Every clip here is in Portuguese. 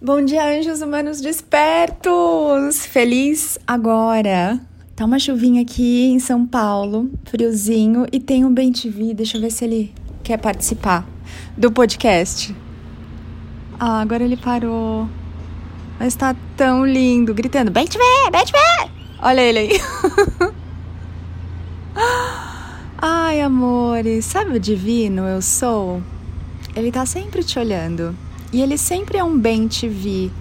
Bom dia, anjos humanos despertos! Feliz agora! Tá uma chuvinha aqui em São Paulo, friozinho, e tem um Bem TV. Deixa eu ver se ele quer participar do podcast. Ah, agora ele parou. Mas tá tão lindo, gritando: Bem TV, Bem TV! Olha ele aí. Ai, amores, sabe o divino eu sou? Ele tá sempre te olhando. E ele sempre é um bem te vi,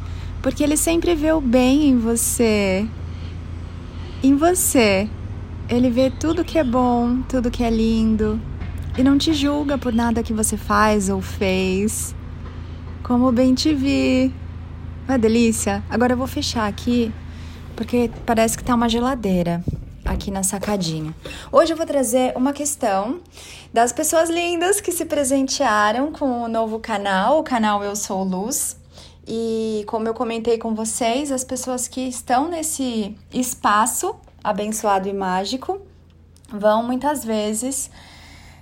porque ele sempre vê o bem em você. Em você. Ele vê tudo que é bom, tudo que é lindo e não te julga por nada que você faz ou fez. Como bem te vi. Não delícia? Agora eu vou fechar aqui porque parece que tá uma geladeira aqui na sacadinha. Hoje eu vou trazer uma questão das pessoas lindas que se presentearam com o novo canal, o canal Eu Sou Luz. E como eu comentei com vocês, as pessoas que estão nesse espaço abençoado e mágico vão muitas vezes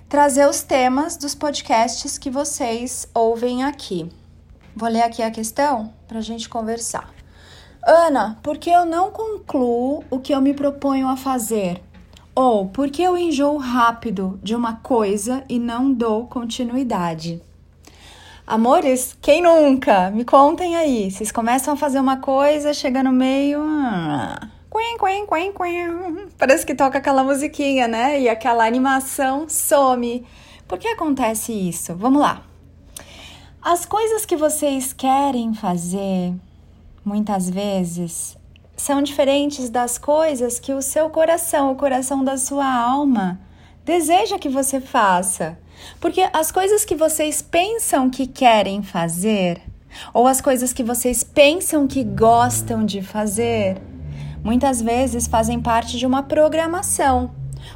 trazer os temas dos podcasts que vocês ouvem aqui. Vou ler aqui a questão para a gente conversar. Ana, por que eu não concluo o que eu me proponho a fazer? Ou por que eu enjoo rápido de uma coisa e não dou continuidade? Amores, quem nunca? Me contem aí. Vocês começam a fazer uma coisa, chega no meio. Ah, quen, quen, quen, quen. Parece que toca aquela musiquinha, né? E aquela animação some. Por que acontece isso? Vamos lá. As coisas que vocês querem fazer muitas vezes, são diferentes das coisas que o seu coração, o coração da sua alma, deseja que você faça. Porque as coisas que vocês pensam que querem fazer, ou as coisas que vocês pensam que gostam de fazer, muitas vezes fazem parte de uma programação.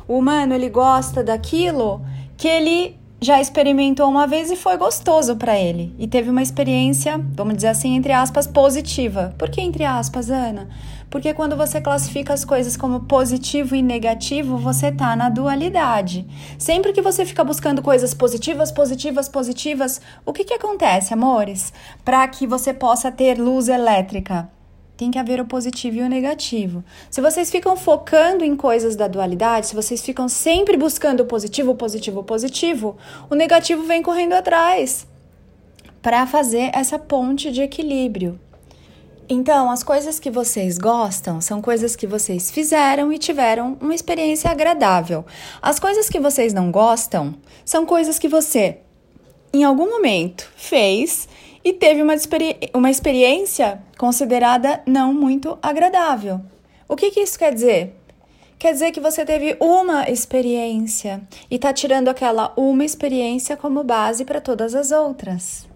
O humano ele gosta daquilo que ele já experimentou uma vez e foi gostoso para ele. E teve uma experiência, vamos dizer assim, entre aspas, positiva. Por que entre aspas, Ana? Porque quando você classifica as coisas como positivo e negativo, você tá na dualidade. Sempre que você fica buscando coisas positivas, positivas, positivas, o que que acontece, amores? Para que você possa ter luz elétrica, tem que haver o positivo e o negativo. Se vocês ficam focando em coisas da dualidade, se vocês ficam sempre buscando o positivo, positivo, positivo, o negativo vem correndo atrás para fazer essa ponte de equilíbrio. Então, as coisas que vocês gostam são coisas que vocês fizeram e tiveram uma experiência agradável. As coisas que vocês não gostam são coisas que você, em algum momento, fez e teve uma, experi uma experiência considerada não muito agradável. O que, que isso quer dizer? Quer dizer que você teve uma experiência e está tirando aquela uma experiência como base para todas as outras.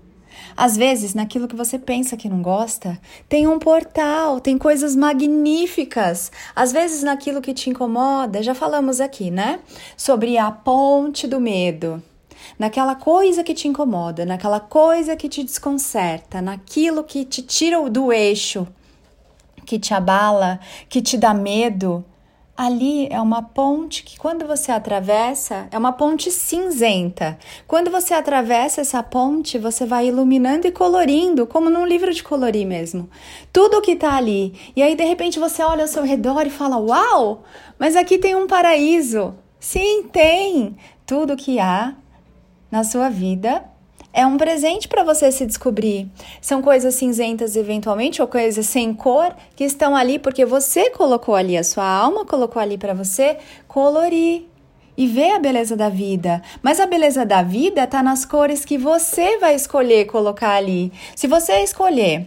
Às vezes, naquilo que você pensa que não gosta, tem um portal, tem coisas magníficas. Às vezes, naquilo que te incomoda, já falamos aqui, né? Sobre a ponte do medo naquela coisa que te incomoda, naquela coisa que te desconcerta, naquilo que te tira do eixo, que te abala, que te dá medo. Ali é uma ponte que, quando você atravessa, é uma ponte cinzenta. Quando você atravessa essa ponte, você vai iluminando e colorindo, como num livro de colorir mesmo. Tudo o que está ali. E aí, de repente, você olha ao seu redor e fala: Uau, mas aqui tem um paraíso. Sim, tem. Tudo que há na sua vida é um presente para você se descobrir. São coisas cinzentas, eventualmente, ou coisas sem cor, que estão ali porque você colocou ali, a sua alma colocou ali para você colorir e ver a beleza da vida. Mas a beleza da vida está nas cores que você vai escolher colocar ali. Se você escolher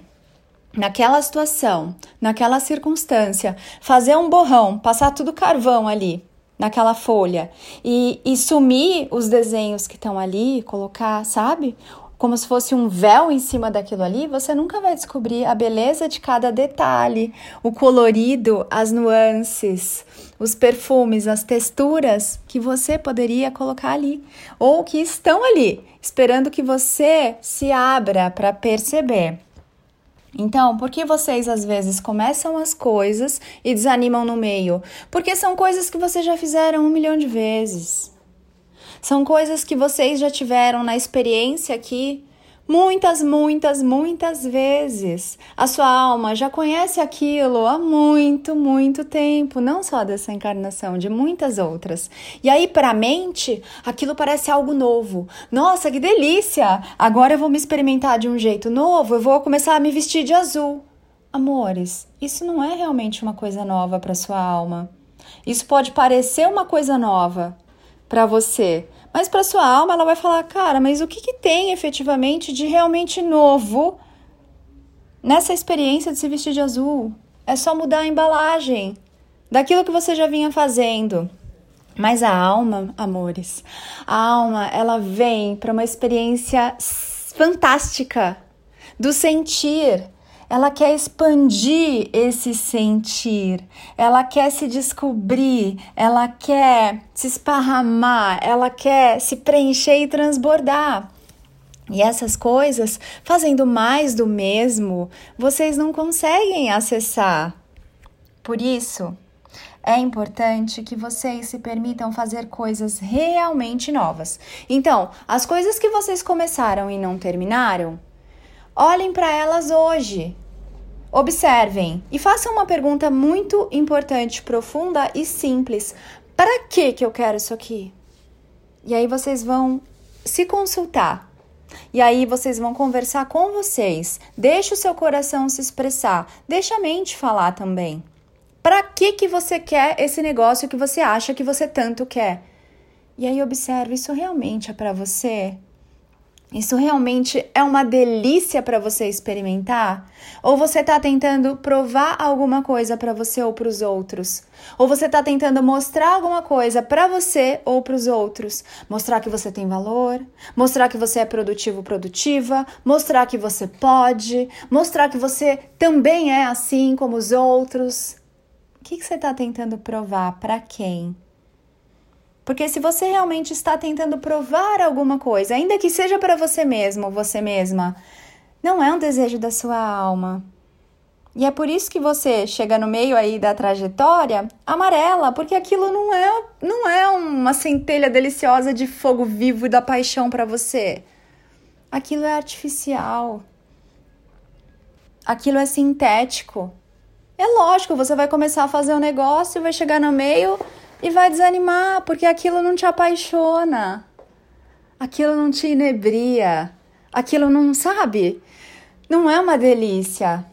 naquela situação, naquela circunstância, fazer um borrão, passar tudo carvão ali, naquela folha e, e sumir os desenhos que estão ali, colocar, sabe? Como se fosse um véu em cima daquilo ali, você nunca vai descobrir a beleza de cada detalhe, o colorido, as nuances, os perfumes, as texturas que você poderia colocar ali ou que estão ali, esperando que você se abra para perceber. Então, por que vocês às vezes começam as coisas e desanimam no meio? Porque são coisas que vocês já fizeram um milhão de vezes. São coisas que vocês já tiveram na experiência aqui muitas, muitas, muitas vezes. A sua alma já conhece aquilo há muito, muito tempo, não só dessa encarnação, de muitas outras. E aí, para a mente, aquilo parece algo novo. Nossa, que delícia! Agora eu vou me experimentar de um jeito novo, eu vou começar a me vestir de azul. Amores, isso não é realmente uma coisa nova para sua alma. Isso pode parecer uma coisa nova para você, mas para sua alma, ela vai falar: cara, mas o que, que tem efetivamente de realmente novo nessa experiência de se vestir de azul? É só mudar a embalagem daquilo que você já vinha fazendo. Mas a alma, amores, a alma, ela vem para uma experiência fantástica do sentir, ela quer expandir esse sentir, ela quer se descobrir, ela quer se esparramar, ela quer se preencher e transbordar. E essas coisas, fazendo mais do mesmo, vocês não conseguem acessar. Por isso, é importante que vocês se permitam fazer coisas realmente novas. Então, as coisas que vocês começaram e não terminaram, Olhem para elas hoje. Observem e façam uma pergunta muito importante, profunda e simples. Para que que eu quero isso aqui? E aí vocês vão se consultar. E aí vocês vão conversar com vocês. Deixa o seu coração se expressar, deixa a mente falar também. Para que que você quer esse negócio que você acha que você tanto quer? E aí observe, isso realmente é para você? Isso realmente é uma delícia para você experimentar? Ou você está tentando provar alguma coisa para você ou para os outros? Ou você está tentando mostrar alguma coisa para você ou para os outros? Mostrar que você tem valor, mostrar que você é produtivo, produtiva, mostrar que você pode, mostrar que você também é assim como os outros. O que, que você está tentando provar para quem? Porque se você realmente está tentando provar alguma coisa, ainda que seja para você mesmo, você mesma, não é um desejo da sua alma. E é por isso que você chega no meio aí da trajetória amarela, porque aquilo não é, não é uma centelha deliciosa de fogo vivo e da paixão para você. Aquilo é artificial. Aquilo é sintético. É lógico, você vai começar a fazer um negócio, vai chegar no meio, e vai desanimar, porque aquilo não te apaixona, aquilo não te inebria, aquilo não sabe, não é uma delícia.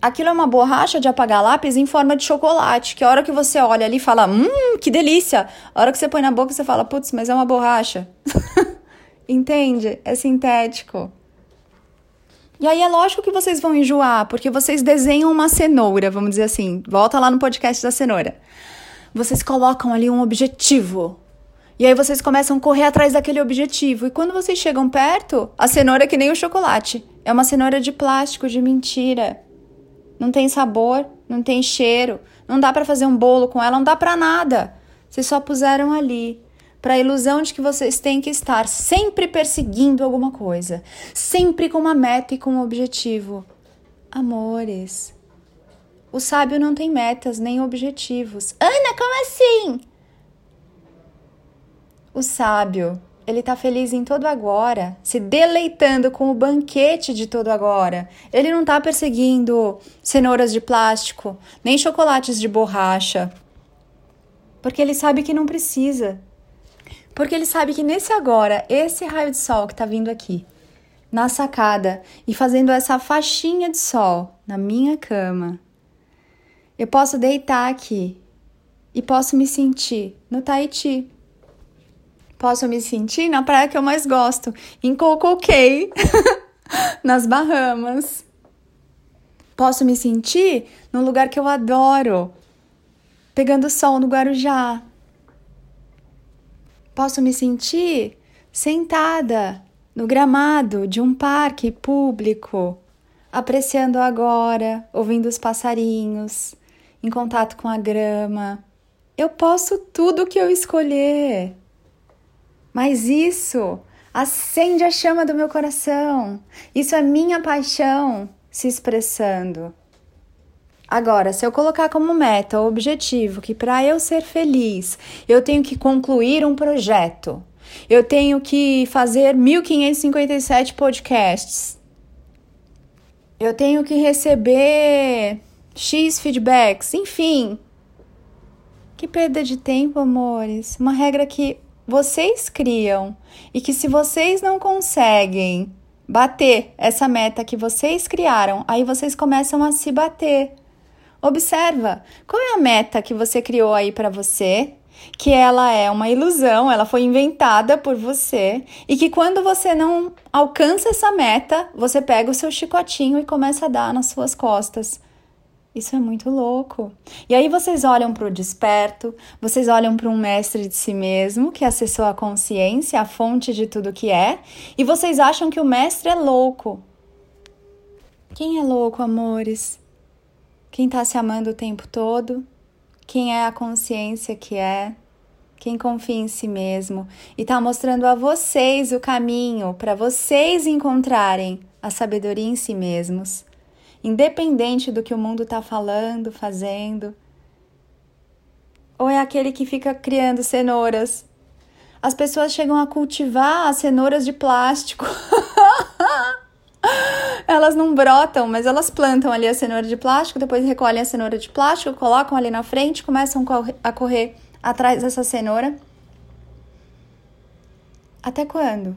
Aquilo é uma borracha de apagar lápis em forma de chocolate, que a hora que você olha ali fala, hum, que delícia. A hora que você põe na boca você fala, putz, mas é uma borracha. Entende? É sintético. E aí é lógico que vocês vão enjoar, porque vocês desenham uma cenoura, vamos dizer assim. Volta lá no podcast da cenoura vocês colocam ali um objetivo. E aí vocês começam a correr atrás daquele objetivo. E quando vocês chegam perto, a cenoura é que nem o chocolate. É uma cenoura de plástico, de mentira. Não tem sabor, não tem cheiro, não dá para fazer um bolo com ela, não dá para nada. Vocês só puseram ali para a ilusão de que vocês têm que estar sempre perseguindo alguma coisa, sempre com uma meta e com um objetivo. Amores, o sábio não tem metas nem objetivos. Ana, como assim? O sábio, ele tá feliz em todo agora, se deleitando com o banquete de todo agora. Ele não tá perseguindo cenouras de plástico, nem chocolates de borracha. Porque ele sabe que não precisa. Porque ele sabe que nesse agora, esse raio de sol que tá vindo aqui, na sacada e fazendo essa faixinha de sol na minha cama, eu posso deitar aqui e posso me sentir no Tahiti. Posso me sentir na praia que eu mais gosto, em Coco Cay, nas Bahamas. Posso me sentir num lugar que eu adoro, pegando sol no Guarujá. Posso me sentir sentada no gramado de um parque público, apreciando agora, ouvindo os passarinhos, em contato com a grama. Eu posso tudo o que eu escolher. Mas isso acende a chama do meu coração. Isso é minha paixão se expressando. Agora, se eu colocar como meta o objetivo que para eu ser feliz eu tenho que concluir um projeto, Eu tenho que fazer 1557 podcasts. Eu tenho que receber X feedbacks, enfim. Que perda de tempo, amores. Uma regra que vocês criam e que se vocês não conseguem bater essa meta que vocês criaram, aí vocês começam a se bater. Observa, qual é a meta que você criou aí para você? Que ela é uma ilusão, ela foi inventada por você e que quando você não alcança essa meta, você pega o seu chicotinho e começa a dar nas suas costas. Isso é muito louco. E aí vocês olham para o desperto, vocês olham para um mestre de si mesmo que acessou a consciência, a fonte de tudo que é, e vocês acham que o mestre é louco. Quem é louco, amores? Quem está se amando o tempo todo? Quem é a consciência que é? Quem confia em si mesmo e está mostrando a vocês o caminho para vocês encontrarem a sabedoria em si mesmos independente do que o mundo está falando, fazendo? Ou é aquele que fica criando cenouras? As pessoas chegam a cultivar as cenouras de plástico. elas não brotam, mas elas plantam ali a cenoura de plástico, depois recolhem a cenoura de plástico, colocam ali na frente, começam a correr atrás dessa cenoura. Até quando?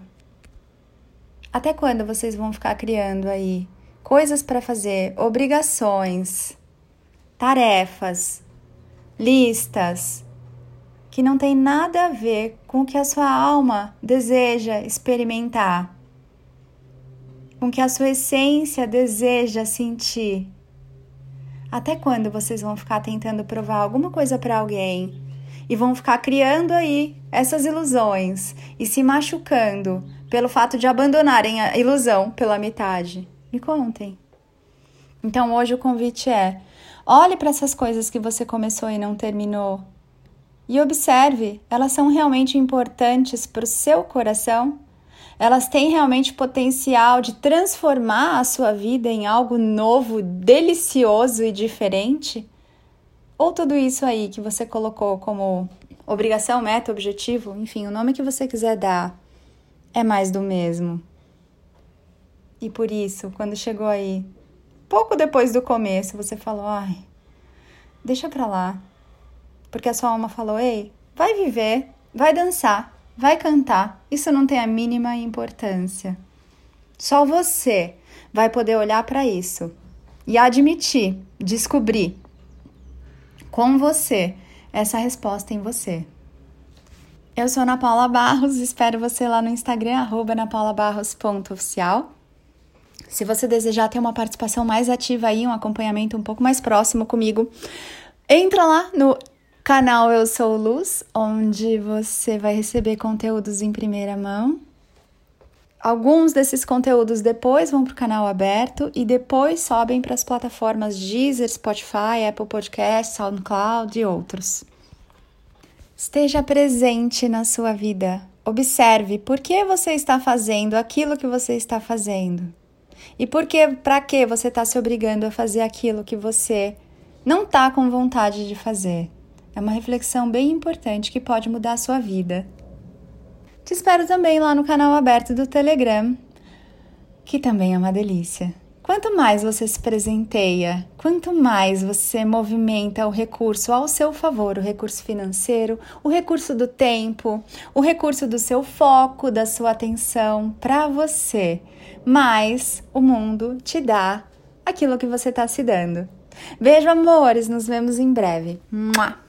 Até quando vocês vão ficar criando aí coisas para fazer, obrigações, tarefas, listas que não tem nada a ver com o que a sua alma deseja experimentar, com o que a sua essência deseja sentir. Até quando vocês vão ficar tentando provar alguma coisa para alguém e vão ficar criando aí essas ilusões e se machucando pelo fato de abandonarem a ilusão pela metade? Me contem. Então hoje o convite é: olhe para essas coisas que você começou e não terminou e observe, elas são realmente importantes para o seu coração? Elas têm realmente potencial de transformar a sua vida em algo novo, delicioso e diferente? Ou tudo isso aí que você colocou como obrigação, meta, objetivo, enfim, o nome que você quiser dar, é mais do mesmo? E por isso, quando chegou aí, pouco depois do começo, você falou: ai, deixa pra lá. Porque a sua alma falou: ei, vai viver, vai dançar, vai cantar. Isso não tem a mínima importância. Só você vai poder olhar para isso e admitir, descobrir com você essa resposta em você. Eu sou Ana Paula Barros, espero você lá no Instagram, arroba anapaulabarros.oficial. Se você desejar ter uma participação mais ativa aí, um acompanhamento um pouco mais próximo comigo, entra lá no canal Eu Sou Luz, onde você vai receber conteúdos em primeira mão. Alguns desses conteúdos depois vão para o canal aberto e depois sobem para as plataformas Deezer, Spotify, Apple Podcasts, SoundCloud e outros. Esteja presente na sua vida. Observe por que você está fazendo aquilo que você está fazendo. E por que, para que você está se obrigando a fazer aquilo que você não está com vontade de fazer? É uma reflexão bem importante que pode mudar a sua vida. Te espero também lá no canal aberto do Telegram, que também é uma delícia. Quanto mais você se presenteia, quanto mais você movimenta o recurso ao seu favor, o recurso financeiro, o recurso do tempo, o recurso do seu foco, da sua atenção para você, mais o mundo te dá aquilo que você está se dando. Beijo, amores, nos vemos em breve. Mua!